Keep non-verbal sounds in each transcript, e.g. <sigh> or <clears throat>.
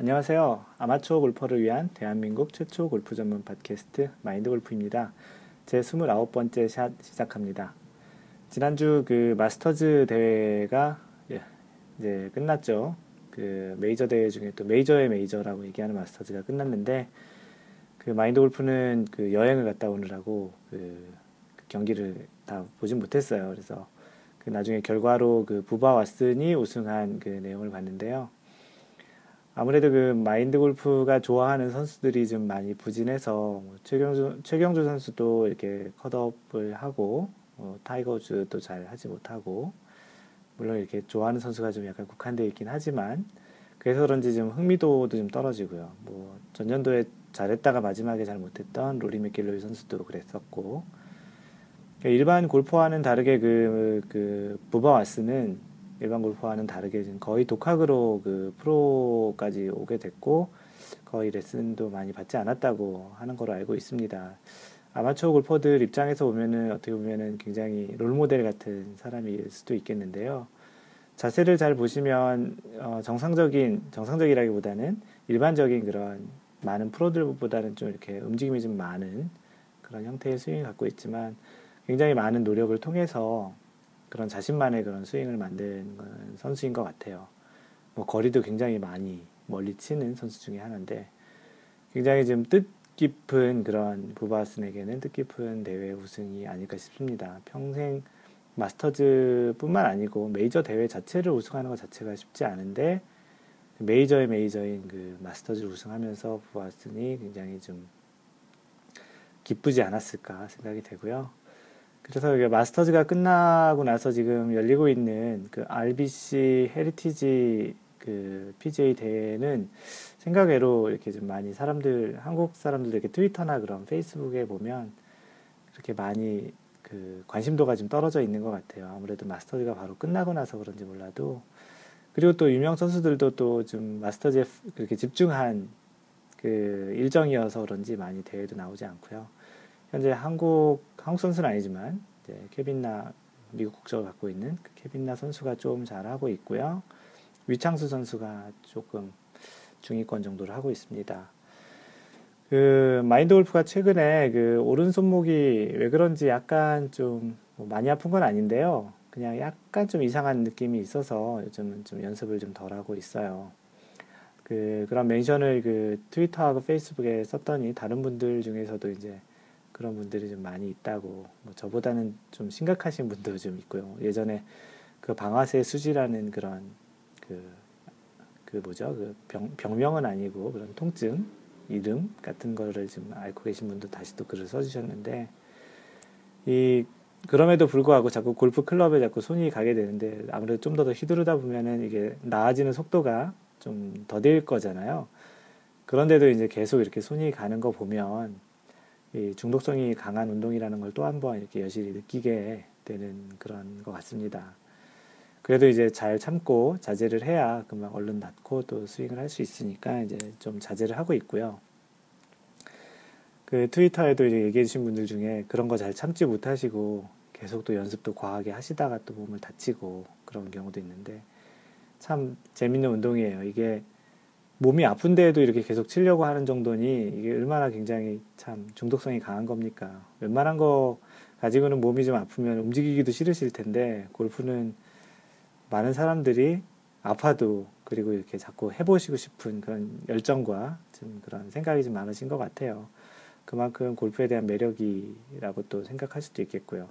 안녕하세요. 아마추어 골퍼를 위한 대한민국 최초 골프 전문 팟캐스트 마인드 골프입니다. 제 29번째 샷 시작합니다. 지난주 그 마스터즈 대회가 예, 이제 끝났죠. 그 메이저 대회 중에 또 메이저의 메이저라고 얘기하는 마스터즈가 끝났는데 그 마인드 골프는 그 여행을 갔다 오느라고 그, 그 경기를 다 보진 못했어요. 그래서 그 나중에 결과로 그 부바 왓슨이 우승한 그 내용을 봤는데요. 아무래도 그 마인드 골프가 좋아하는 선수들이 좀 많이 부진해서 뭐 최경주 최경주 선수도 이렇게 컷오프를 하고 어, 타이거 우즈도 잘 하지 못하고 물론 이렇게 좋아하는 선수가 좀 약간 국한되어 있긴 하지만 그래서 그런지 좀 흥미도도 좀 떨어지고요. 뭐 전년도에 잘했다가 마지막에 잘 못했던 로리 맥길로이 선수도 그랬었고 그러니까 일반 골퍼와는 다르게 그, 그 부바 왓슨은 일반 골프와는 다르게 거의 독학으로 그 프로까지 오게 됐고 거의 레슨도 많이 받지 않았다고 하는 걸로 알고 있습니다. 아마추어 골퍼들 입장에서 보면은 어떻게 보면은 굉장히 롤모델 같은 사람일 수도 있겠는데요. 자세를 잘 보시면 어 정상적인 정상적이라기보다는 일반적인 그런 많은 프로들보다는 좀 이렇게 움직임이 좀 많은 그런 형태의 스윙을 갖고 있지만 굉장히 많은 노력을 통해서 그런 자신만의 그런 스윙을 만든 선수인 것 같아요. 뭐 거리도 굉장히 많이 멀리 치는 선수 중에 하나인데 굉장히 좀 뜻깊은 그런 부바슨에게는 뜻깊은 대회 우승이 아닐까 싶습니다. 평생 마스터즈뿐만 아니고 메이저 대회 자체를 우승하는 것 자체가 쉽지 않은데 메이저의 메이저인 그 마스터즈를 우승하면서 부바슨이 굉장히 좀 기쁘지 않았을까 생각이 되고요. 그래서 이게 마스터즈가 끝나고 나서 지금 열리고 있는 그 RBC 헤리티지 그 PGA 대회는 생각외로 이렇게 좀 많이 사람들 한국 사람들 이렇게 트위터나 그런 페이스북에 보면 그렇게 많이 그 관심도가 좀 떨어져 있는 것 같아요. 아무래도 마스터즈가 바로 끝나고 나서 그런지 몰라도 그리고 또 유명 선수들도 또 좀 마스터즈에 그렇게 집중한 그 일정이어서 그런지 많이 대회도 나오지 않고요. 현재 한국 한국 선수는 아니지만 이제 케빈나 미국 국적을 갖고 있는 그 케빈나 선수가 좀 잘하고 있고요. 위창수 선수가 조금 중위권 정도를 하고 있습니다. 그 마인드 골프가 최근에 그 오른 손목이 왜 그런지 약간 좀뭐 많이 아픈 건 아닌데요. 그냥 약간 좀 이상한 느낌이 있어서 요즘은 좀 연습을 좀 덜 하고 있어요. 그 그런 멘션을 그 트위터하고 페이스북에 썼더니 다른 분들 중에서도 이제 그런 분들이 좀 많이 있다고 뭐 저보다는 좀 심각하신 분도 좀 있고요. 예전에 그 방아쇠 수지라는 그런 그, 그 뭐죠? 그 병, 병명은 아니고 그런 통증 이름 같은 거를 좀 앓고 계신 분도 다시 또 글을 써주셨는데 이 그럼에도 불구하고 자꾸 골프 클럽에 자꾸 손이 가게 되는데 아무래도 좀 더 더 휘두르다 보면은 이게 나아지는 속도가 좀 더딜 거잖아요. 그런데도 이제 계속 이렇게 손이 가는 거 보면 이 중독성이 강한 운동이라는 걸 또 한 번 이렇게 여실히 느끼게 되는 그런 것 같습니다. 그래도 이제 잘 참고 자제를 해야 금방 얼른 낫고 또 스윙을 할 수 있으니까 이제 좀 자제를 하고 있고요. 그 트위터에도 이제 얘기해 주신 분들 중에 그런 거 잘 참지 못하시고 계속 또 연습도 과하게 하시다가 또 몸을 다치고 그런 경우도 있는데 참 재밌는 운동이에요. 이게 몸이 아픈데에도 이렇게 계속 치려고 하는 정도니 이게 얼마나 굉장히 참 중독성이 강한 겁니까? 웬만한 거 가지고는 몸이 좀 아프면 움직이기도 싫으실 텐데 골프는 많은 사람들이 아파도 그리고 이렇게 자꾸 해보시고 싶은 그런 열정과 좀 그런 생각이 좀 많으신 것 같아요. 그만큼 골프에 대한 매력이라고 또 생각할 수도 있겠고요.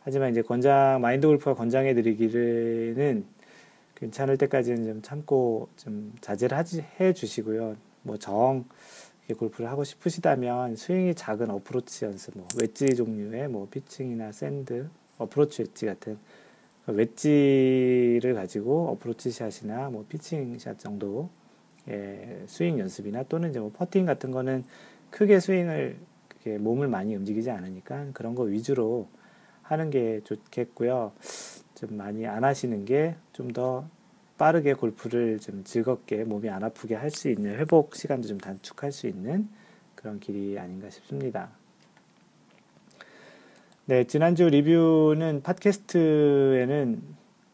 하지만 이제 권장, 마인드 골프가 권장해 드리기는 괜찮을 때까지는 좀 참고 좀 자제를 하지, 해 주시고요. 뭐 정, 골프를 하고 싶으시다면 스윙이 작은 어프로치 연습, 뭐 웨지 종류의 뭐 피칭이나 샌드, 어프로치 웨지 같은 그 웨지를 가지고 어프로치 샷이나 뭐 피칭 샷 정도 의 스윙 연습이나 또는 이제 뭐 퍼팅 같은 거는 크게 스윙을 몸을 많이 움직이지 않으니까 그런 거 위주로 하는 게 좋겠고요. 좀 많이 안 하시는 게 좀 더 빠르게 골프를 좀 즐겁게 몸이 안 아프게 할 수 있는 회복 시간도 좀 단축할 수 있는 그런 길이 아닌가 싶습니다. 네, 지난주 리뷰는 팟캐스트에는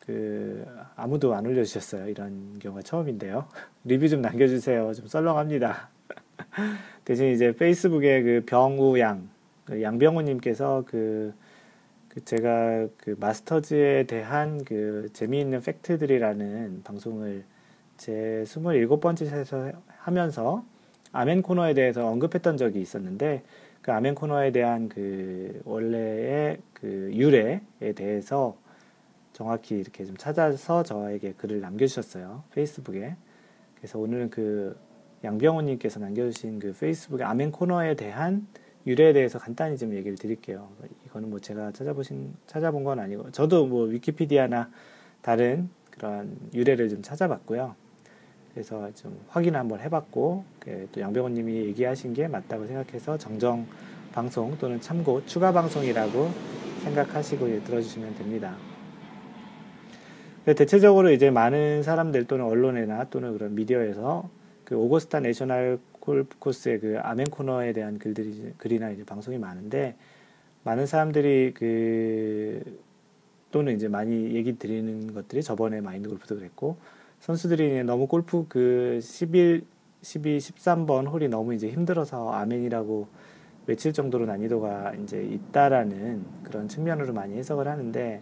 그 아무도 안 올려주셨어요. 이런 경우가 처음인데요. <laughs> 리뷰 좀 남겨주세요. 좀 썰렁합니다. <laughs> 대신 이제 페이스북에 그 병우양 그 양병우님께서 그, 그 제가 그 마스터즈에 대한 그 재미있는 팩트들이라는 방송을 제 27번째 에서 하면서 아멘 코너에 대해서 언급했던 적이 있었는데 그 아멘 코너에 대한 그 원래의 그 유래에 대해서 정확히 이렇게 좀 찾아서 저에게 글을 남겨주셨어요. 페이스북에. 그래서 오늘은 그 양병호님께서 남겨주신 그 페이스북의 아멘 코너에 대한 유래에 대해서 간단히 좀 얘기를 드릴게요. 이거는 뭐 제가 찾아보신, 찾아본 건 아니고, 저도 뭐 위키피디아나 다른 그런 유래를 좀 찾아봤고요. 그래서 좀 확인 한번 해봤고, 그또 양병호님이 얘기하신 게 맞다고 생각해서 정정 방송 또는 참고 추가 방송이라고 생각하시고 들어주시면 됩니다. 대체적으로 이제 많은 사람들 또는 언론이나 또는 그런 미디어에서 그 오거스타 내셔널 골프 코스의 그 아멘 코너에 대한 글들이 글이나 이제 방송이 많은데 많은 사람들이 그 또는 이제 많이 얘기 드리는 것들이 저번에 마인드 골프도 그랬고 선수들이 너무 골프 그 11, 12, 13번 홀이 너무 이제 힘들어서 아멘이라고 외칠 정도로 난이도가 이제 있다라는 그런 측면으로 많이 해석을 하는데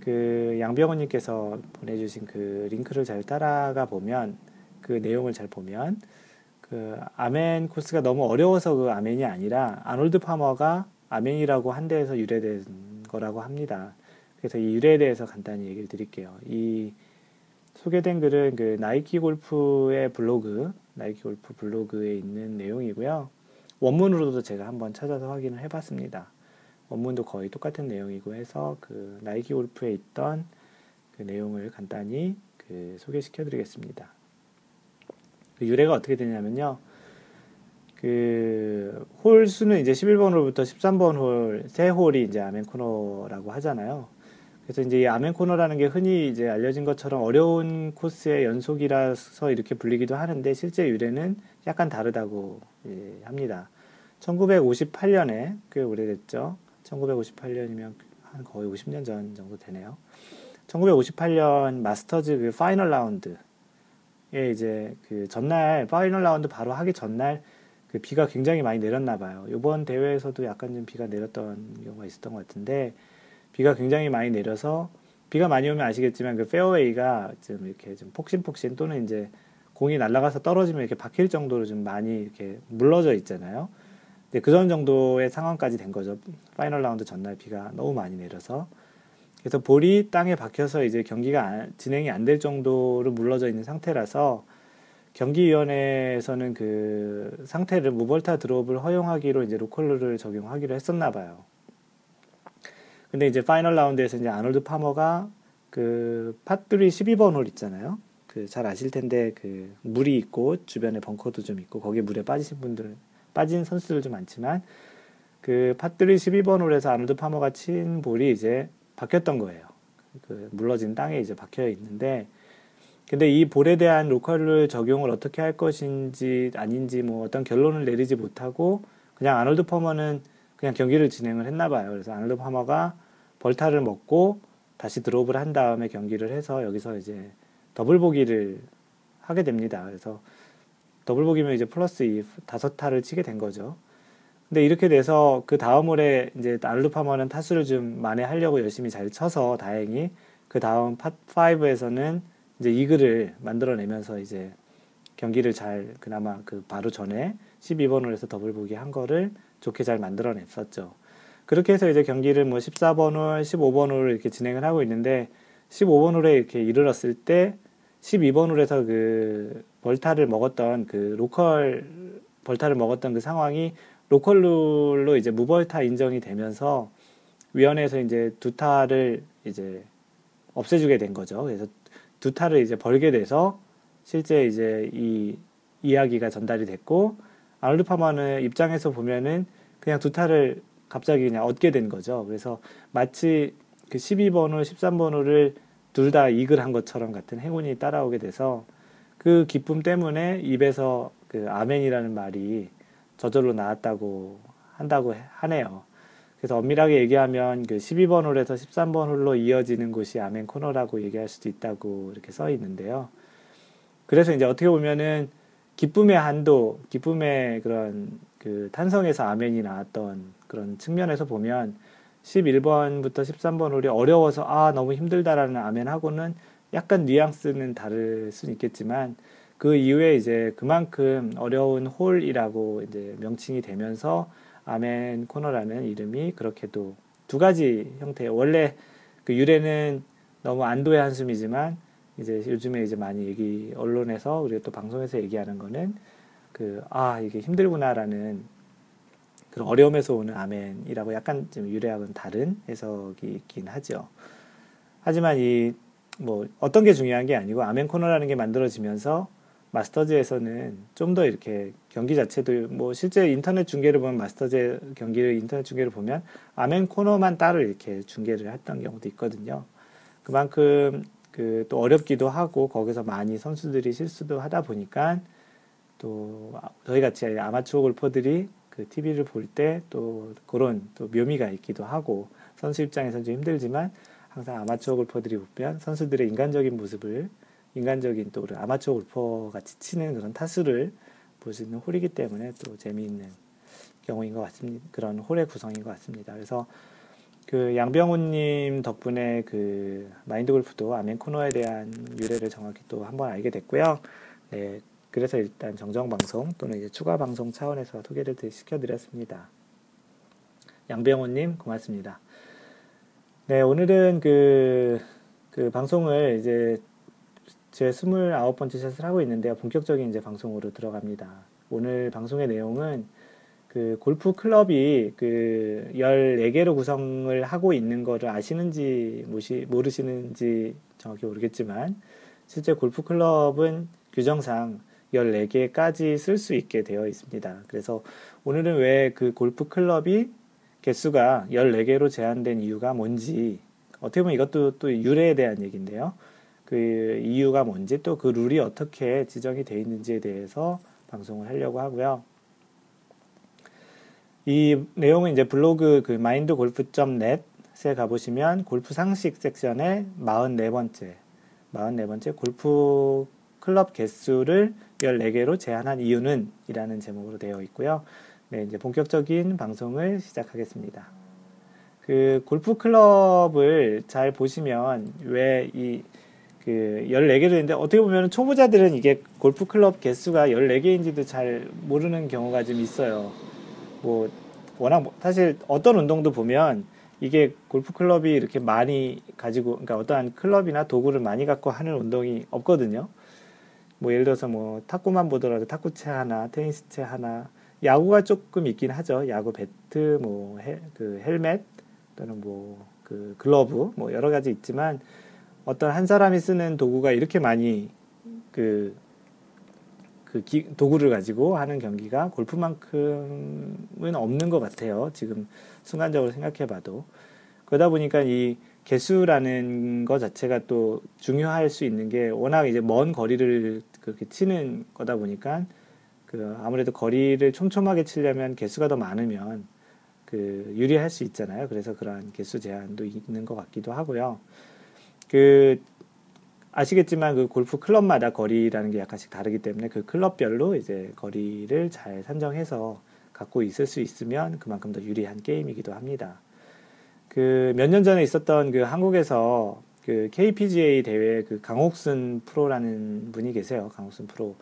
그 양병원님께서 보내주신 그 링크를 잘 따라가 보면 그 내용을 잘 보면 그 아멘 코스가 너무 어려워서 그 아멘이 아니라 아놀드 파머가 아멘이라고 한 데에서 유래된 거라고 합니다. 그래서 이 유래에 대해서 간단히 얘기를 드릴게요. 이 소개된 글은 그 나이키 골프의 블로그, 나이키 골프 블로그에 있는 내용이고요. 원문으로도 제가 한번 찾아서 확인을 해봤습니다. 원문도 거의 똑같은 내용이고 해서 그 나이키 골프에 있던 그 내용을 간단히 그 소개시켜 드리겠습니다. 그 유래가 어떻게 되냐면요. 그 홀 수는 이제 11번 홀부터 13번 홀, 세 홀이 이제 아멘 코너라고 하잖아요. 그래서 이제 이 아멘 코너라는 게 흔히 이제 알려진 것처럼 어려운 코스의 연속이라서 이렇게 불리기도 하는데 실제 유래는 약간 다르다고 예, 합니다. 1958년에 꽤 오래됐죠. 1958년이면 한 거의 50년 전 정도 되네요. 1958년 마스터즈 그 파이널 라운드 에 이제 그 전날 파이널 라운드 바로 하기 전날 그 비가 굉장히 많이 내렸나 봐요. 이번 대회에서도 약간 좀 비가 내렸던 경우가 있었던 것 같은데 비가 굉장히 많이 내려서 비가 많이 오면 아시겠지만 그 페어웨이가 좀 이렇게 좀 폭신폭신 또는 이제 공이 날아가서 떨어지면 이렇게 박힐 정도로 좀 많이 이렇게 물러져 있잖아요. 네, 그런 정도의 상황까지 된 거죠. 파이널 라운드 전날 비가 너무 많이 내려서. 그래서 볼이 땅에 박혀서 이제 경기가 진행이 안 될 정도로 물러져 있는 상태라서 경기위원회에서는 그 상태를 무벌타 드롭을 허용하기로 이제 로컬룰을 적용하기로 했었나 봐요. 근데 이제 파이널 라운드에서 이제 아놀드 파머가 그 파3 12번 홀 있잖아요. 그 잘 아실 텐데 그 물이 있고 주변에 벙커도 좀 있고 거기에 물에 빠지신 분들 빠진 선수들도 많지만 그 파3 12번 홀에서 아놀드 파머가 친 볼이 이제 박혔던 거예요. 그 물러진 땅에 이제 박혀 있는데 근데 이 볼에 대한 로컬 룰 적용을 어떻게 할 것인지 아닌지 뭐 어떤 결론을 내리지 못하고 그냥 아놀드 파머는 그냥 경기를 진행을 했나 봐요. 그래서 아놀드 파머가 벌타를 먹고 다시 드롭을 한 다음에 경기를 해서 여기서 이제 더블 보기를 하게 됩니다. 그래서 더블 보기면 이제 플러스 2 다섯 타를 치게 된 거죠. 근데 이렇게 돼서 그 다음 홀에 이제 아놀드 파머는 타수를 좀 만회하려고 열심히 잘 쳐서 다행히 그 다음 파5에서는 이제 이글을 만들어내면서 이제 경기를 잘 그나마 그 바로 전에 12번 홀에서 더블 보기 한 거를 좋게 잘 만들어냈었죠. 그렇게 해서 이제 경기를 뭐 14번 홀, 15번 홀 이렇게 진행을 하고 있는데 15번 홀에 이렇게 이르렀을 때 12번 홀에서 그 벌타를 먹었던 그 로컬 벌타를 먹었던 그 상황이 로컬 룰로 이제 무벌타 인정이 되면서 위원회에서 이제 두 타를 이제 없애주게 된 거죠. 그래서 두 타를 이제 벌게 돼서 실제 이제 이 이야기가 전달이 됐고 아놀드 파마는 입장에서 보면은 그냥 두 타를 갑자기 그냥 얻게 된 거죠. 그래서 마치 그 12번 홀, 13번 홀을 둘다 이글 한 것처럼 같은 행운이 따라오게 돼서 그 기쁨 때문에 입에서 그 아멘이라는 말이 저절로 나왔다고 한다고 하네요. 그래서 엄밀하게 얘기하면 그 12번 홀에서 13번 홀로 이어지는 곳이 아멘 코너라고 얘기할 수도 있다고 이렇게 써 있는데요. 그래서 이제 어떻게 보면은 기쁨의 한도, 기쁨의 그런 그 탄성에서 아멘이 나왔던 그런 측면에서 보면 11번부터 13번 홀이 어려워서 아 너무 힘들다라는 아멘하고는 약간 뉘앙스는 다를 수는 있겠지만 그 이후에 이제 그만큼 어려운 홀이라고 이제 명칭이 되면서 아멘 코너라는 이름이 그렇게도 두 가지 형태 원래 그 유래는 너무 안도의 한숨이지만 이제 요즘에 이제 많이 얘기 언론에서 그리고 또 방송에서 얘기하는 거는 그 아 이게 힘들구나라는 그런 어려움에서 오는 아멘이라고 약간 좀 유래하고는 다른 해석이 있긴 하죠. 하지만 이 뭐 어떤 게 중요한 게 아니고 아멘 코너라는 게 만들어지면서 마스터즈에서는 좀 더 이렇게 경기 자체도 뭐 실제 인터넷 중계를 보면 마스터즈 경기를 인터넷 중계를 보면 아멘 코너만 따로 이렇게 중계를 했던 경우도 있거든요. 그만큼 그 또 어렵기도 하고 거기서 많이 선수들이 실수도 하다 보니까 또 저희 같이 아마추어 골퍼들이 그 TV를 볼 때 또 그런 또 묘미가 있기도 하고 선수 입장에서는 좀 힘들지만 항상 아마추어 골퍼들이 보면 선수들의 인간적인 모습을 인간적인 또 아마추어 골퍼 같이 치는 그런 타수를 볼 수 있는 홀이기 때문에 또 재미있는 경우인 것 같습니다. 그런 홀의 구성인 것 같습니다. 그래서 그 양병훈님 덕분에 그 마인드 골프도 아멘 코너에 대한 유래를 정확히 또 한번 알게 됐고요. 네, 그래서 일단 정정 방송 또는 이제 추가 방송 차원에서 소개를 시켜드렸습니다. 양병호님 고맙습니다. 네, 오늘은 그, 그 방송을 이제 제 29번째 샷을 하고 있는데요. 본격적인 이제 방송으로 들어갑니다. 오늘 방송의 내용은 그 골프 클럽이 그 14개로 구성을 하고 있는 거를 아시는지 모르시는지 정확히 모르겠지만 실제 골프 클럽은 규정상 14개까지 쓸 수 있게 되어 있습니다. 그래서 오늘은 왜 그 골프 클럽이 개수가 14개로 제한된 이유가 뭔지 어떻게 보면 이것도 또 유래에 대한 얘기인데요. 그 이유가 뭔지 또 그 룰이 어떻게 지정이 되어 있는지에 대해서 방송을 하려고 하고요. 이 내용은 이제 블로그 그 mindgolf.net에 가보시면 골프 상식 섹션의 44번째, 44번째 골프 클럽 개수를 14개로 제한한 이유는 이라는 제목으로 되어 있고요. 네, 이제 본격적인 방송을 시작하겠습니다. 그 골프 클럽을 잘 보시면 왜이 그 14개도 있는데 어떻게 보면 초보자들은 이게 골프 클럽 개수가 14개인지도 잘 모르는 경우가 좀 있어요. 뭐 워낙 뭐 사실 어떤 운동도 보면 이게 골프 클럽이 이렇게 많이 가지고 그러니까 어떠한 클럽이나 도구를 많이 갖고 하는 운동이 없거든요. 뭐 예를 들어서 뭐 탁구만 보더라도 탁구채 하나, 테니스채 하나, 야구가 조금 있긴 하죠. 야구 배트, 뭐그 헬멧 또는 뭐 그 글러브 뭐 여러 가지 있지만 어떤 한 사람이 쓰는 도구가 이렇게 많이 그, 그 기, 도구를 가지고 하는 경기가 골프만큼은 없는 것 같아요. 지금 순간적으로 생각해 봐도. 그러다 보니까 이 개수라는 것 자체가 또 중요할 수 있는 게 워낙 이제 먼 거리를 그렇게 치는 거다 보니까 그 아무래도 거리를 촘촘하게 치려면 개수가 더 많으면 그 유리할 수 있잖아요. 그래서 그러한 개수 제한도 있는 것 같기도 하고요. 그 아시겠지만 그 골프 클럽마다 거리라는 게 약간씩 다르기 때문에 그 클럽별로 이제 거리를 잘 산정해서 갖고 있을 수 있으면 그만큼 더 유리한 게임이기도 합니다. 그 몇 년 전에 있었던 그 한국에서 그 KPGA 대회 그 강욱순 프로라는 분이 계세요. 강욱순 프로.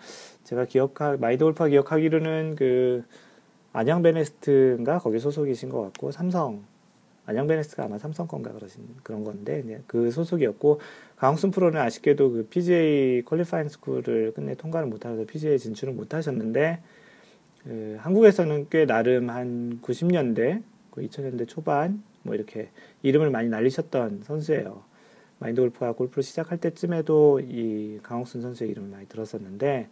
제가 기억하 마인드 골프 기억하기로는 그 안양 베네스트인가 거기 소속이신 것 같고 삼성 안양 베네스트가 아마 삼성 건가 그러신 그런 건데 그 소속이었고 강욱순 프로는 아쉽게도 그 PGA 퀄리파잉 스쿨을 끝내 통과를 못하셔서 PGA 진출을 못하셨는데 그 한국에서는 꽤 나름 한 90년대, 2000년대 초반 뭐 이렇게 이름을 많이 날리셨던 선수예요. 마인드 골프가 골프를 시작할 때쯤에도 이 강욱순 선수의 이름을 많이 들었었는데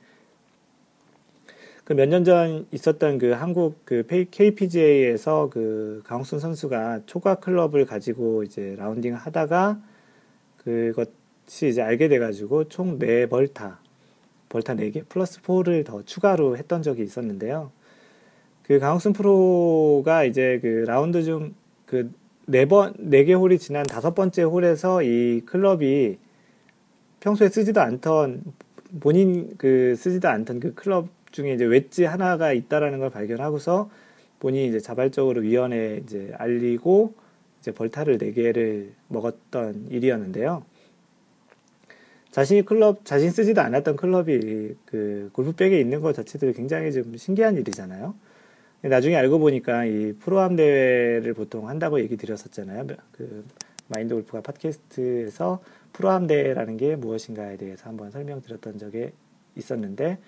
그 몇 년 전 있었던 그 한국 그 KPGA에서 그 강욱순 선수가 초과 클럽을 가지고 이제 라운딩 하다가 그것이 이제 알게 돼가지고 총 4벌타, 벌타 4개 플러스 4를 더 추가로 했던 적이 있었는데요. 그 강욱순 프로가 이제 그 라운드 중 그 네 번, 네 개 홀이 지난 다섯 번째 홀에서 이 클럽이 평소에 쓰지도 않던, 본인 그 쓰지도 않던 그 클럽 중에 이제 웨지 하나가 있다라는 걸 발견하고서 본인이 이제 자발적으로 위원회에 이제 알리고 이제 벌타를 네 개를 먹었던 일이었는데요. 자신이 클럽, 자신 쓰지도 않았던 클럽이 그 골프백에 있는 것 자체도 굉장히 좀 신기한 일이잖아요. 나중에 알고 보니까 이 프로암 대회를 보통 한다고 얘기 드렸었잖아요. 그 마인드 골프가 팟캐스트에서 프로암 대회라는 게 무엇인가에 대해서 한번 설명드렸던 적이 있었는데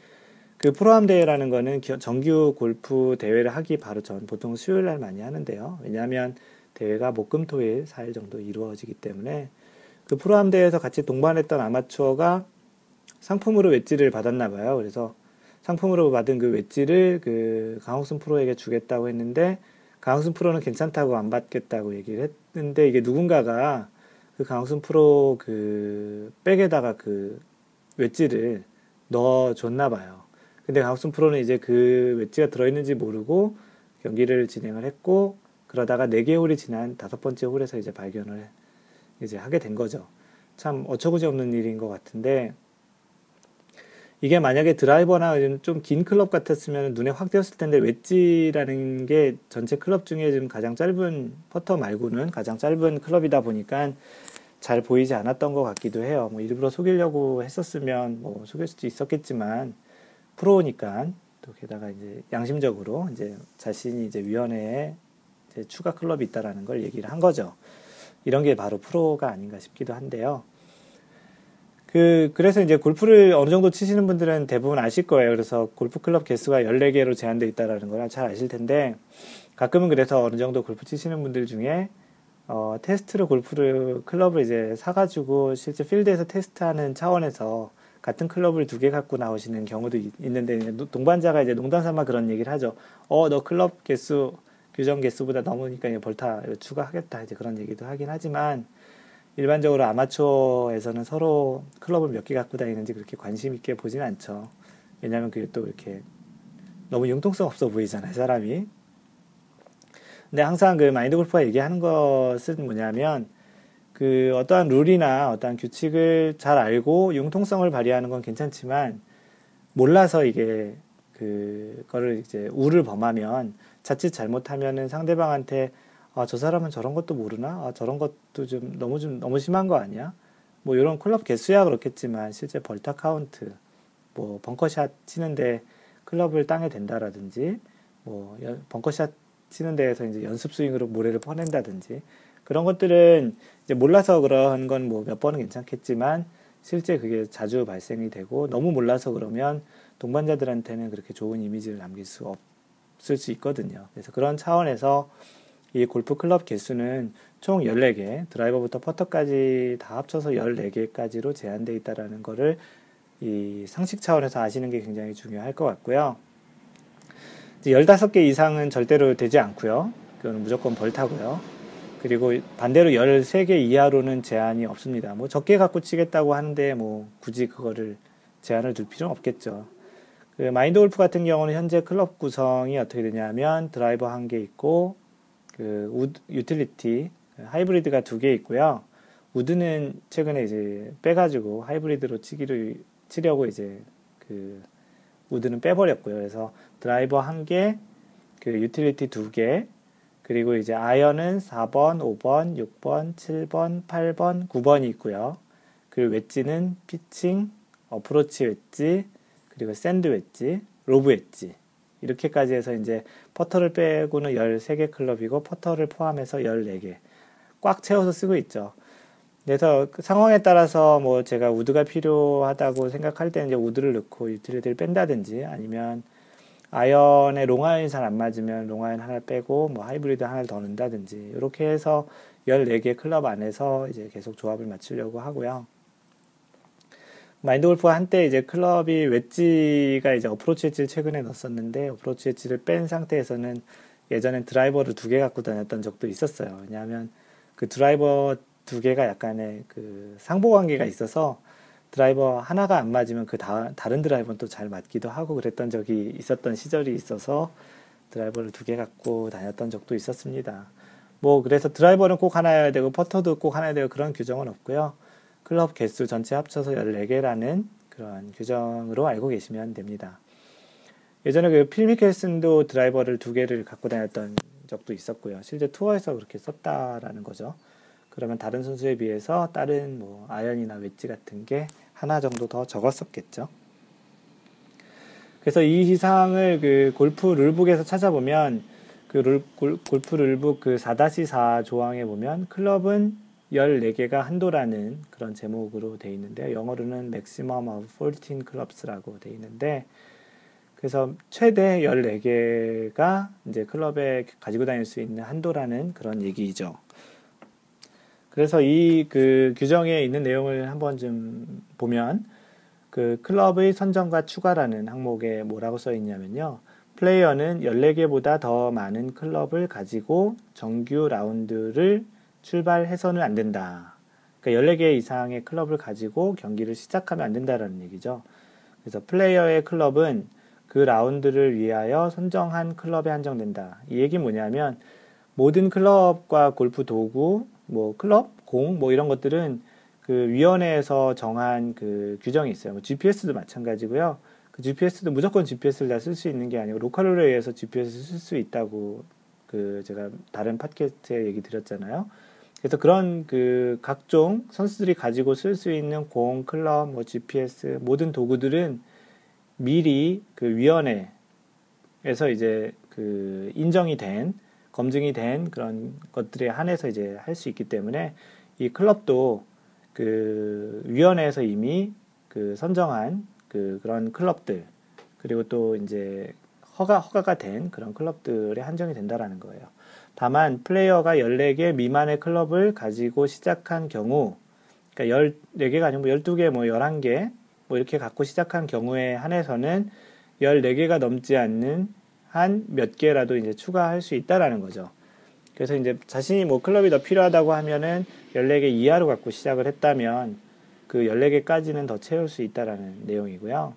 그 프로암 대회라는 거는 정규 골프 대회를 하기 바로 전 보통 수요일 날 많이 하는데요. 왜냐하면 대회가 목금토일 4일 정도 이루어지기 때문에 그 프로암 대회에서 같이 동반했던 아마추어가 상품으로 웨지를 받았나 봐요. 그래서 상품으로 받은 그 웨지를 그 강홍순 프로에게 주겠다고 했는데 강홍순 프로는 괜찮다고 안 받겠다고 얘기를 했는데 이게 누군가가 그 강홍순 프로 그 백에다가 그 웨지를 넣어 줬나 봐요. 근데 강홍순 프로는 이제 그 웨지가 들어있는지 모르고 경기를 진행을 했고 그러다가 4개 홀이 지난 다섯 번째 홀에서 이제 발견을 이제 하게 된 거죠. 참 어처구니 없는 일인 것 같은데 이게 만약에 드라이버나 좀 긴 클럽 같았으면 눈에 확 띄었을 텐데 웨지라는 게 전체 클럽 중에 지금 가장 짧은 퍼터 말고는 가장 짧은 클럽이다 보니까 잘 보이지 않았던 것 같기도 해요. 뭐 일부러 속이려고 했었으면 뭐 속일 수도 있었겠지만 프로니까 또 게다가 이제 양심적으로 이제 자신이 이제 위원회에 이제 추가 클럽이 있다라는 걸 얘기를 한 거죠. 이런 게 바로 프로가 아닌가 싶기도 한데요. 그, 그래서 이제 골프를 어느 정도 치시는 분들은 대부분 아실 거예요. 그래서 골프 클럽 개수가 14개로 제한되어 있다라는 걸 잘 아실 텐데, 가끔은 그래서 어느 정도 골프 치시는 분들 중에, 어, 테스트로 골프를, 클럽을 이제 사가지고 실제 필드에서 테스트하는 차원에서 같은 클럽을 두 개 갖고 나오시는 경우도 있, 는데 동반자가 이제 농담 삼아 그런 얘기를 하죠. 어, 너 클럽 개수, 규정 개수보다 넘으니까 벌타 추가하겠다. 이제 그런 얘기도 하긴 하지만, 일반적으로 아마추어에서는 서로 클럽을 몇 개 갖고 다니는지 그렇게 관심 있게 보진 않죠. 왜냐하면 그게 또 이렇게 너무 융통성 없어 보이잖아요, 사람이. 근데 항상 그 마인드 골프가 얘기하는 것은 뭐냐면 그 어떠한 룰이나 어떠한 규칙을 잘 알고 융통성을 발휘하는 건 괜찮지만 몰라서 이게 그거를 이제 우를 범하면 자칫 잘못하면은 상대방한테 아, 저 사람은 저런 것도 모르나? 아, 저런 것도 좀 너무 좀 너무 심한 거 아니야? 뭐 이런 클럽 개수야 그렇겠지만 실제 벌타 카운트, 뭐 벙커샷 치는데 클럽을 땅에 댄다라든지, 뭐 벙커샷 치는 데에서 이제 연습 스윙으로 모래를 퍼낸다든지 그런 것들은 이제 몰라서 그런 건 뭐 몇 번은 괜찮겠지만 실제 그게 자주 발생이 되고 너무 몰라서 그러면 동반자들한테는 그렇게 좋은 이미지를 남길 수 없을 수 있거든요. 그래서 그런 차원에서 이 골프 클럽 개수는 총 14개, 드라이버부터 퍼터까지 다 합쳐서 14개까지로 제한되어 있다라는 거를 이 상식 차원에서 아시는 게 굉장히 중요할 것 같고요. 15개 이상은 절대로 되지 않고요. 그거는 무조건 벌타고요. 그리고 반대로 13개 이하로는 제한이 없습니다. 뭐 적게 갖고 치겠다고 하는데 뭐 굳이 그거를 제한을 둘 필요는 없겠죠. 그 마인드 골프 같은 경우는 현재 클럽 구성이 어떻게 되냐면 드라이버 한 개 있고 그 우드, 유틸리티 하이브리드가 두 개 있고요. 우드는 최근에 이제 빼가지고 하이브리드로 치기로 치려고 이제 그 우드는 빼버렸고요. 그래서 드라이버 한 개, 그 유틸리티 두 개, 그리고 이제 아이언은 4번, 5번, 6번, 7번, 8번, 9번이 있고요. 그리고 웨지는 피칭, 어프로치 웨지, 그리고 샌드 웨지, 로브 웨지 이렇게까지 해서 이제 퍼터를 빼고는 13개 클럽이고 퍼터를 포함해서 14개 꽉 채워서 쓰고 있죠. 그래서 그 상황에 따라서 뭐 제가 우드가 필요하다고 생각할 때는 이제 우드를 넣고 유틸리티를 뺀다든지 아니면 아이언에 롱아이언이 잘 안 맞으면 롱아이언 하나 빼고 뭐 하이브리드 하나를 더 넣는다든지 이렇게 해서 14개 클럽 안에서 이제 계속 조합을 맞추려고 하고요. 마인드 골프가 한때 이제 클럽이 웨지가 이제 어프로치 웨지를 최근에 넣었었는데 어프로치 웨지를 뺀 상태에서는 예전엔 드라이버를 두 개 갖고 다녔던 적도 있었어요. 왜냐하면 그 드라이버 두 개가 약간의 그 상보 관계가 있어서 드라이버 하나가 안 맞으면 그 다, 다른 드라이버는 또 잘 맞기도 하고 그랬던 적이 있었던 시절이 있어서 드라이버를 두 개 갖고 다녔던 적도 있었습니다. 뭐 그래서 드라이버는 꼭 하나여야 되고 퍼터도 꼭 하나여야 되고 그런 규정은 없고요. 클럽 개수 전체 합쳐서 14개라는 그런 규정으로 알고 계시면 됩니다. 예전에 그 필미켈슨도 드라이버를 두 개를 갖고 다녔던 적도 있었고요. 실제 투어에서 그렇게 썼다라는 거죠. 그러면 다른 선수에 비해서 다른 뭐 아연이나 웨지 같은 게 하나 정도 더 적었었겠죠. 그래서 이 희상을 그 골프 룰북에서 찾아보면 그 룰, 골프 룰북 그 4-4 조항에 보면 클럽은 14개가 한도라는 그런 제목으로 되어 있는데 영어로는 maximum of 14 clubs라고 되어 있는데 그래서 최대 14개가 이제 클럽에 가지고 다닐 수 있는 한도라는 그런 얘기죠. 그래서 이 그 규정에 있는 내용을 한번 좀 보면 그 클럽의 선정과 추가라는 항목에 뭐라고 써 있냐면요. 플레이어는 14개보다 더 많은 클럽을 가지고 정규 라운드를 출발해서는 안 된다. 그러니까 14개 이상의 클럽을 가지고 경기를 시작하면 안 된다라는 얘기죠. 그래서 플레이어의 클럽은 그 라운드를 위하여 선정한 클럽에 한정된다. 이 얘기 뭐냐면 모든 클럽과 골프 도구, 뭐 클럽, 공, 뭐 이런 것들은 그 위원회에서 정한 그 규정이 있어요. 뭐 GPS도 마찬가지고요. 그 GPS도 무조건 GPS를 다 쓸 수 있는 게 아니고 로컬룰에 의해서 GPS를 쓸 수 있다고 그 제가 다른 팟캐스트에 얘기 드렸잖아요. 그래서 그런 그 각종 선수들이 가지고 쓸 수 있는 공, 클럽, 뭐 GPS 모든 도구들은 미리 그 위원회에서 이제 그 인정이 된 검증이 된 그런 것들에 한해서 이제 할 수 있기 때문에 이 클럽도 그 위원회에서 이미 그 선정한 그 그런 클럽들 그리고 또 이제 허가 허가가 된 그런 클럽들에 한정이 된다라는 거예요. 다만 플레이어가 14개 미만의 클럽을 가지고 시작한 경우 그러니까 14개가 아니고 12개 뭐 11개 뭐, 뭐 이렇게 갖고 시작한 경우에 한해서는 14개가 넘지 않는 한 몇 개라도 이제 추가할 수 있다라는 거죠. 그래서 이제 자신이 뭐 클럽이 더 필요하다고 하면은 14개 이하로 갖고 시작을 했다면 그 14개까지는 더 채울 수 있다라는 내용이고요.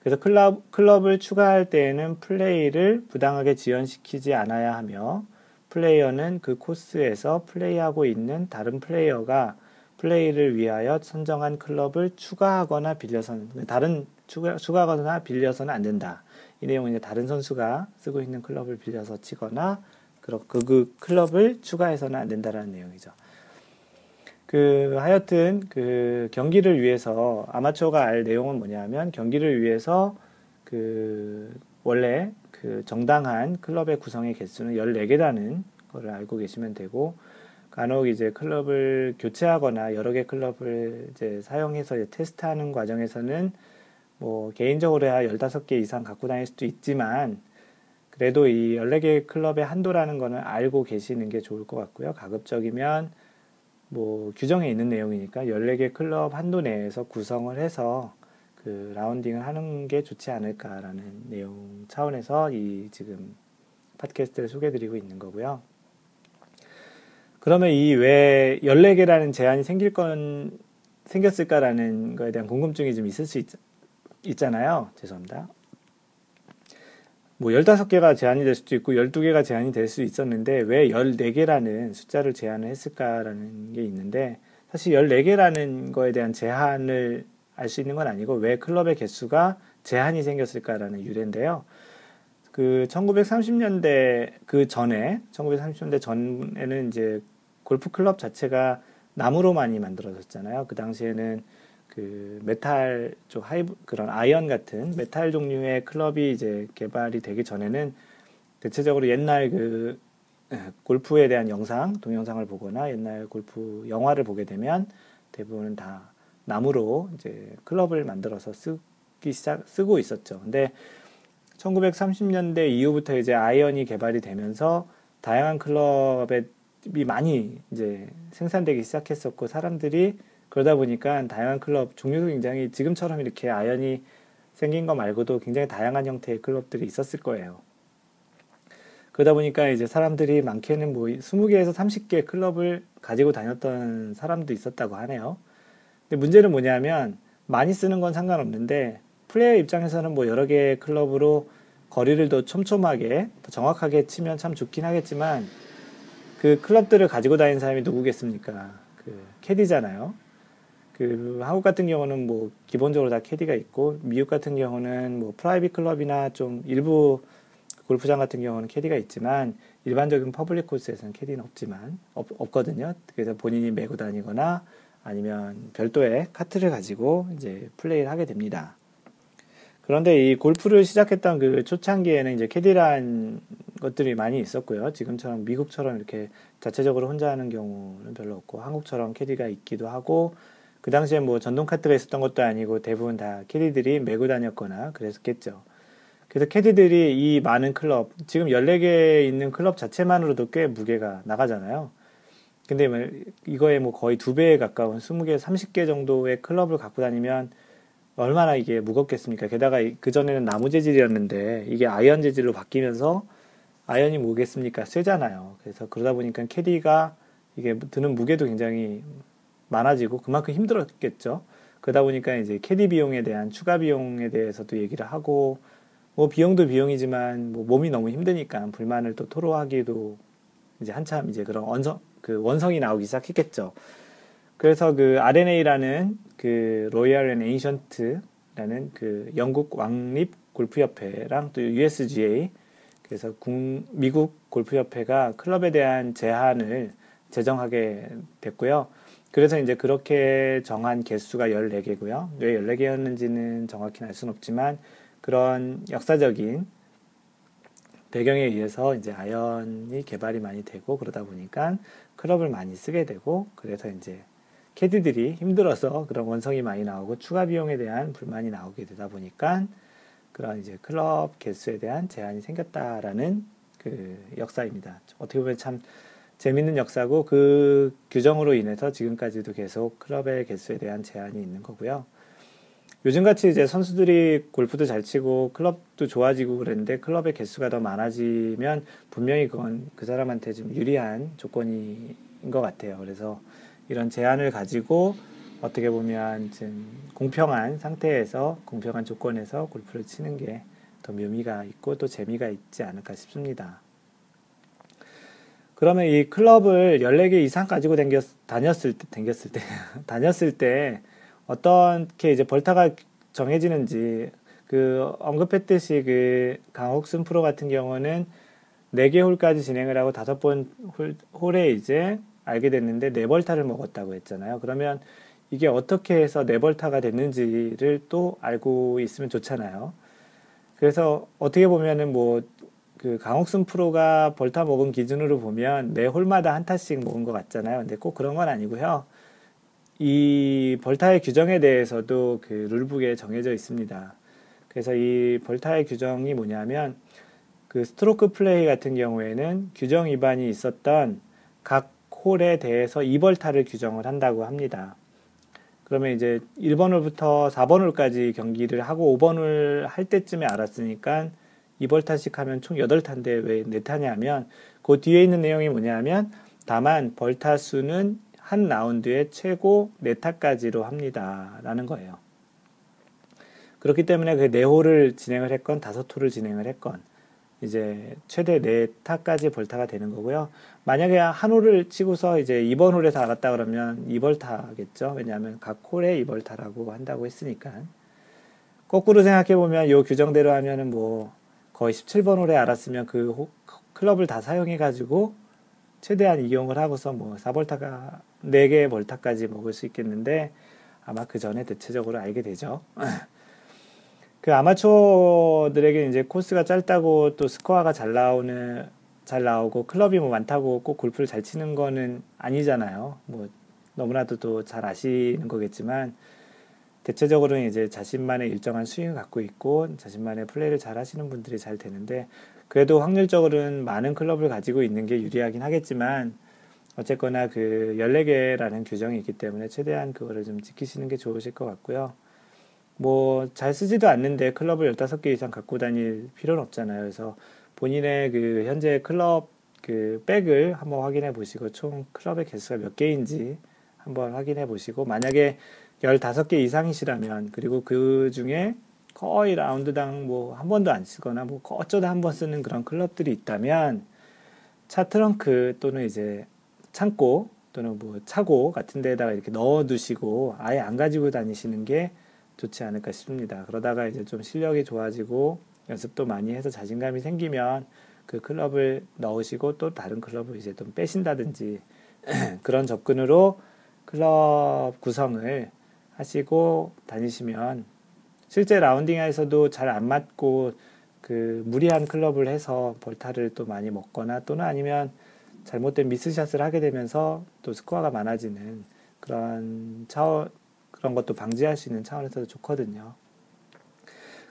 그래서 클럽, 클럽을 추가할 때에는 플레이를 부당하게 지연시키지 않아야 하며 플레이어는 그 코스에서 플레이하고 있는 다른 플레이어가 플레이를 위하여 선정한 클럽을 추가하거나 빌려서는 다른 추가, 추가하거나 빌려서는 안 된다. 이 내용은 이제 다른 선수가 쓰고 있는 클럽을 빌려서 치거나 그, 그 클럽을 추가해서는 안 된다라는 내용이죠. 그 하여튼 그 경기를 위해서 아마추어가 알 내용은 뭐냐면 경기를 위해서 그 원래 그 정당한 클럽의 구성의 개수는 14개라는 거를 알고 계시면 되고 간혹 이제 클럽을 교체하거나 여러 개 클럽을 이제 사용해서 이제 테스트하는 과정에서는 뭐 개인적으로야 15개 이상 갖고 다닐 수도 있지만 그래도 이 14개 클럽의 한도라는 거는 알고 계시는 게 좋을 것 같고요. 가급적이면 뭐 규정에 있는 내용이니까 14개 클럽 한도 내에서 구성을 해서 그 라운딩을 하는 게 좋지 않을까라는 내용 차원에서 이 지금 팟캐스트를 소개드리고 있는 거고요. 그러면 이 왜 14개라는 제한이 생길 건, 생겼을까라는 거에 대한 궁금증이 좀 있을 수 있, 있잖아요. 죄송합니다. 뭐 15개가 제한이 될 수도 있고 12개가 제한이 될 수 있었는데 왜 14개라는 숫자를 제한을 했을까라는 게 있는데 사실 14개라는 거에 대한 제한을 알 수 있는 건 아니고 왜 클럽의 개수가 제한이 생겼을까라는 유래인데요. 그 1930년대 그 전에 1930년대 전에는 이제 골프 클럽 자체가 나무로 많이 만들어졌잖아요. 그 당시에는 그 메탈 쪽 하이브 그런 아이언 같은 메탈 종류의 클럽이 이제 개발이 되기 전에는 대체적으로 옛날 그 골프에 대한 영상, 동영상을 보거나 옛날 골프 영화를 보게 되면 대부분 다 나무로 이제 클럽을 만들어서 쓰기 시작 쓰고 있었죠. 근데 1930년대 이후부터 이제 아이언이 개발이 되면서 다양한 클럽에 이 많이 이제 생산되기 시작했었고 사람들이 그러다 보니까 다양한 클럽 종류도 굉장히 지금처럼 이렇게 아연이 생긴 거 말고도 굉장히 다양한 형태의 클럽들이 있었을 거예요. 그러다 보니까 이제 사람들이 많게는 뭐 20개에서 30개 클럽을 가지고 다녔던 사람도 있었다고 하네요. 근데 문제는 뭐냐면 많이 쓰는 건 상관없는데 플레이어 입장에서는 뭐 여러 개의 클럽으로 거리를 더 촘촘하게 더 정확하게 치면 참 좋긴 하겠지만 그 클럽들을 가지고 다니는 사람이 누구겠습니까? 그 캐디잖아요. 그 한국 같은 경우는 뭐 기본적으로 다 캐디가 있고 미국 같은 경우는 뭐 프라이빗 클럽이나 좀 일부 골프장 같은 경우는 캐디가 있지만 일반적인 퍼블릭 코스에서는 캐디는 없지만 없, 없거든요. 그래서 본인이 메고 다니거나 아니면 별도의 카트를 가지고 이제 플레이를 하게 됩니다. 그런데 이 골프를 시작했던 그 초창기에는 이제 캐디란 것들이 많이 있었고요. 지금처럼 미국처럼 이렇게 자체적으로 혼자 하는 경우는 별로 없고 한국처럼 캐디가 있기도 하고 그 당시에 뭐 전동 카트가 있었던 것도 아니고 대부분 다 캐디들이 메고 다녔거나 그랬었겠죠. 그래서 캐디들이 이 많은 클럽, 지금 14개 있는 클럽 자체만으로도 꽤 무게가 나가잖아요. 근데 뭐 이거에 뭐 거의 두 배에 가까운 20개, 30개 정도의 클럽을 갖고 다니면 얼마나 이게 무겁겠습니까? 게다가 그전에는 나무 재질이었는데 이게 아이언 재질로 바뀌면서 아이언이 뭐겠습니까? 쇠잖아요. 그래서 그러다 보니까 캐디가 이게 드는 무게도 굉장히 많아지고 그만큼 힘들었겠죠. 그러다 보니까 이제 캐디 비용에 대한 추가 비용에 대해서도 얘기를 하고 뭐 비용도 비용이지만 뭐 몸이 너무 힘드니까 불만을 또 토로하기도 이제 한참 이제 그런 원성 그 원성이 나오기 시작했겠죠. 그래서 그 R&A라는 그 Royal and Ancient라는 그 영국 왕립 골프협회랑 또 USGA 그래서 국, 미국 골프협회가 클럽에 대한 제한을 제정하게 됐고요. 그래서 이제 그렇게 정한 개수가 14개고요. 왜 14개였는지는 정확히는 알 수는 없지만 그런 역사적인 배경에 의해서 이제 아이언이 개발이 많이 되고 그러다 보니까 클럽을 많이 쓰게 되고 그래서 이제 캐디들이 힘들어서 그런 원성이 많이 나오고 추가 비용에 대한 불만이 나오게 되다 보니까 그런 이제 클럽 개수에 대한 제한이 생겼다라는 그 역사입니다. 어떻게 보면 참 재밌는 역사고 그 규정으로 인해서 지금까지도 계속 클럽의 개수에 대한 제한이 있는 거고요. 요즘같이 이제 선수들이 골프도 잘 치고 클럽도 좋아지고 그랬는데 클럽의 개수가 더 많아지면 분명히 그건 그 사람한테 좀 유리한 조건인 것 같아요. 그래서 이런 제한을 가지고 어떻게 보면 좀 공평한 상태에서 공평한 조건에서 골프를 치는 게 더 묘미가 있고 또 재미가 있지 않을까 싶습니다. 그러면 이 클럽을 14개 이상 가지고 댕겼, 다녔을 때, 댕겼을 때, <laughs> 다녔을 때 어떻게 이제 벌타가 정해지는지 그 언급했듯이 그 강옥순 프로 같은 경우는 4개 홀까지 진행을 하고 다섯 번 홀, 홀에 이제 알게 됐는데 네벌타를 먹었다고 했잖아요. 그러면 이게 어떻게 해서 네벌타가 됐는지를 또 알고 있으면 좋잖아요. 그래서 어떻게 보면은 뭐 그 강옥순 프로가 벌타 먹은 기준으로 보면 매 홀마다 한 타씩 먹은 것 같잖아요. 근데 꼭 그런 건 아니고요. 이 벌타의 규정에 대해서도 그 rule book에 정해져 있습니다. 그래서 이 벌타의 규정이 뭐냐면 그 스트로크 플레이 같은 경우에는 규정 위반이 있었던 각 홀에 대해서 2벌타를 규정을 한다고 합니다. 그러면 이제 1번 홀부터 4번 홀까지 경기를 하고 5번 홀 할 때쯤에 알았으니까 2벌타씩 하면 총 8타인데 왜 4타냐면 그 뒤에 있는 내용이 뭐냐면 다만 벌타 수는 한 라운드에 최고 4타까지로 합니다. 라는 거예요. 그렇기 때문에 그 4홀을 진행을 했건 5홀을 진행을 했건 이제 최대 4타까지 벌타가 되는 거고요. 만약에 한 홀을 치고서 이제 2번 홀에서 알았다 그러면 2벌타겠죠. 왜냐하면 각 홀에 2벌타라고 한다고 했으니까. 거꾸로 생각해 보면 이 규정대로 하면은 뭐 거의 17번 홀에 알았으면 그 호, 클럽을 다 사용해 가지고 최대한 이용을 하고서 뭐 4벌타가 4개 벌타까지 먹을 수 있겠는데 아마 그 전에 대체적으로 알게 되죠. <laughs> 그 아마추어들에게 이제 코스가 짧다고 또 스코어가 잘 나오는 잘 나오고 클럽이 뭐 많다고 꼭 골프를 잘 치는 거는 아니잖아요. 뭐 너무나도 또 잘 아시는 거겠지만 대체적으로는 이제 자신만의 일정한 스윙을 갖고 있고 자신만의 플레이를 잘 하시는 분들이 잘 되는데 그래도 확률적으로는 많은 클럽을 가지고 있는 게 유리하긴 하겠지만 어쨌거나 그 14개라는 규정이 있기 때문에 최대한 그거를 좀 지키시는 게 좋으실 것 같고요. 뭐 잘 쓰지도 않는데 클럽을 15개 이상 갖고 다닐 필요는 없잖아요. 그래서 본인의 그 현재 클럽 그 백을 한번 확인해 보시고 총 클럽의 개수가 몇 개인지 한번 확인해 보시고 만약에 15개 이상이시라면 그리고 그 중에 거의 라운드당 뭐 한 번도 안 쓰거나 뭐 어쩌다 한 번 쓰는 그런 클럽들이 있다면 차 트렁크 또는 이제 창고 또는 뭐 차고 같은 데다가 이렇게 넣어 두시고 아예 안 가지고 다니시는 게 좋지 않을까 싶습니다. 그러다가 이제 좀 실력이 좋아지고 연습도 많이 해서 자신감이 생기면 그 클럽을 넣으시고 또 다른 클럽을 이제 좀 빼신다든지 <clears throat> 그런 접근으로 클럽 구성을 하시고 다니시면 실제 라운딩에서도 잘 안 맞고 그 무리한 클럽을 해서 벌타를 또 많이 먹거나 또는 아니면 잘못된 미스샷을 하게 되면서 또 스코어가 많아지는 그런 차원 그런 것도 방지할 수 있는 차원에서도 좋거든요.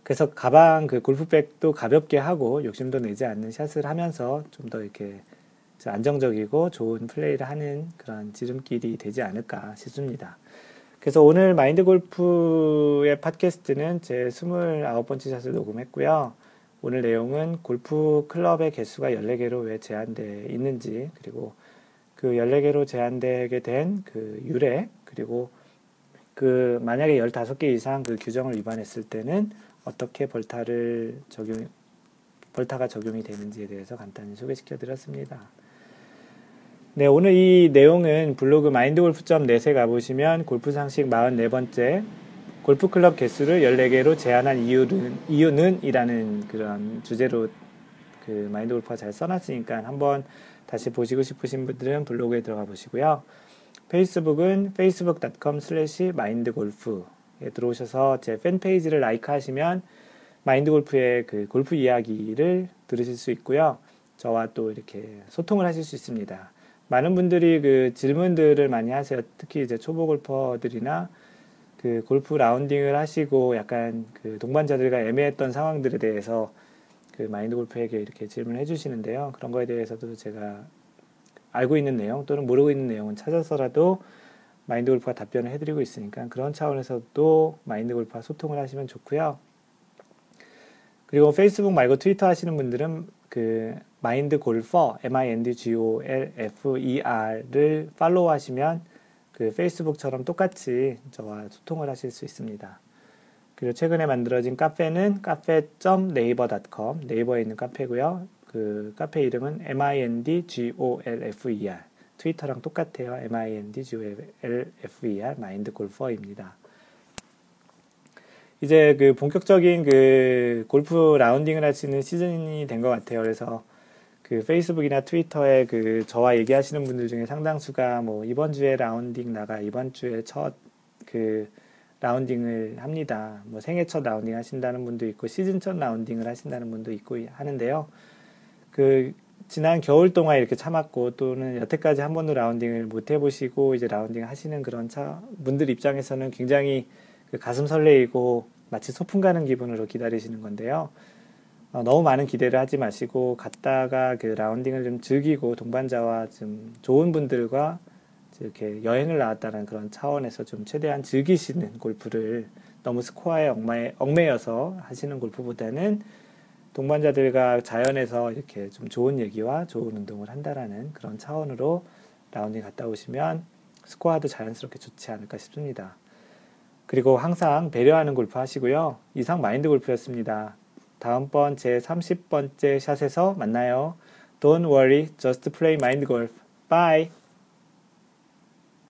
그래서 가방 그 골프백도 가볍게 하고 욕심도 내지 않는 샷을 하면서 좀 더 이렇게 안정적이고 좋은 플레이를 하는 그런 지름길이 되지 않을까 싶습니다. 그래서 오늘 마인드 골프의 팟캐스트는 제 29번째 샷을 녹음했고요. 오늘 내용은 골프 클럽의 개수가 14개로 왜 제한되어 있는지, 그리고 그 14개로 제한되게 된 그 유래, 그리고 그 만약에 15개 이상 그 규정을 위반했을 때는 어떻게 벌타를 적용, 벌타가 적용이 되는지에 대해서 간단히 소개시켜 드렸습니다. 네, 오늘 이 내용은 블로그 마인드골프.net에 가보시면 골프 상식 44번째 골프클럽 개수를 14개로 제한한 이유는, 이유는 이라는 그런 주제로 그 마인드 골프가 잘 써놨으니까 한번 다시 보시고 싶으신 분들은 블로그에 들어가 보시고요. 페이스북은 facebook.com slash mindgolf에 들어오셔서 제 팬페이지를 라이크 하시면 마인드 골프의 그 골프 이야기를 들으실 수 있고요. 저와 또 이렇게 소통을 하실 수 있습니다. 많은 분들이 그 질문들을 많이 하세요. 특히 이제 초보 골퍼들이나 그 골프 라운딩을 하시고 약간 그 동반자들과 애매했던 상황들에 대해서 그 마인드 골프에게 이렇게 질문을 해주시는데요. 그런 거에 대해서도 제가 알고 있는 내용 또는 모르고 있는 내용은 찾아서라도 마인드 골프가 답변을 해드리고 있으니까 그런 차원에서도 마인드 골프와 소통을 하시면 좋고요. 그리고 페이스북 말고 트위터 하시는 분들은 그 마인드 골퍼 M-I-N-D-G-O-L-F-E-R을 팔로우 하시면 그 페이스북처럼 똑같이 저와 소통을 하실 수 있습니다. 그리고 최근에 만들어진 카페는 카페.naver.com 네이버에 있는 카페고요. 그 카페 이름은 mindgolfer 트위터랑 똑같아요. mindgolfer 마인드 골퍼입니다. 이제 그 본격적인 그 골프 라운딩을 할 수 있는 시즌이 된 것 같아요. 그래서 그 페이스북이나 트위터에 그 저와 얘기하시는 분들 중에 상당수가 뭐 이번 주에 라운딩 나가 이번 주에 첫 그 라운딩을 합니다. 뭐 생애 첫 라운딩 하신다는 분도 있고 시즌 첫 라운딩을 하신다는 분도 있고 하는데요. 그 지난 겨울 동안 이렇게 참았고 또는 여태까지 한 번도 라운딩을 못 해보시고 이제 라운딩 하시는 그런 차 분들 입장에서는 굉장히 그 가슴 설레이고 마치 소풍 가는 기분으로 기다리시는 건데요. 어, 너무 많은 기대를 하지 마시고 갔다가 그 라운딩을 좀 즐기고 동반자와 좀 좋은 분들과 이렇게 여행을 나왔다는 그런 차원에서 좀 최대한 즐기시는 골프를 너무 스코어에 얽매, 얽매여서 하시는 골프보다는 동반자들과 자연에서 이렇게 좀 좋은 얘기와 좋은 운동을 한다라는 그런 차원으로 라운딩 갔다 오시면 스코어도 자연스럽게 좋지 않을까 싶습니다. 그리고 항상 배려하는 골프 하시고요. 이상 마인드 골프였습니다. 다음번 제 30번째 샷에서 만나요. Don't worry, just play mind golf. Bye.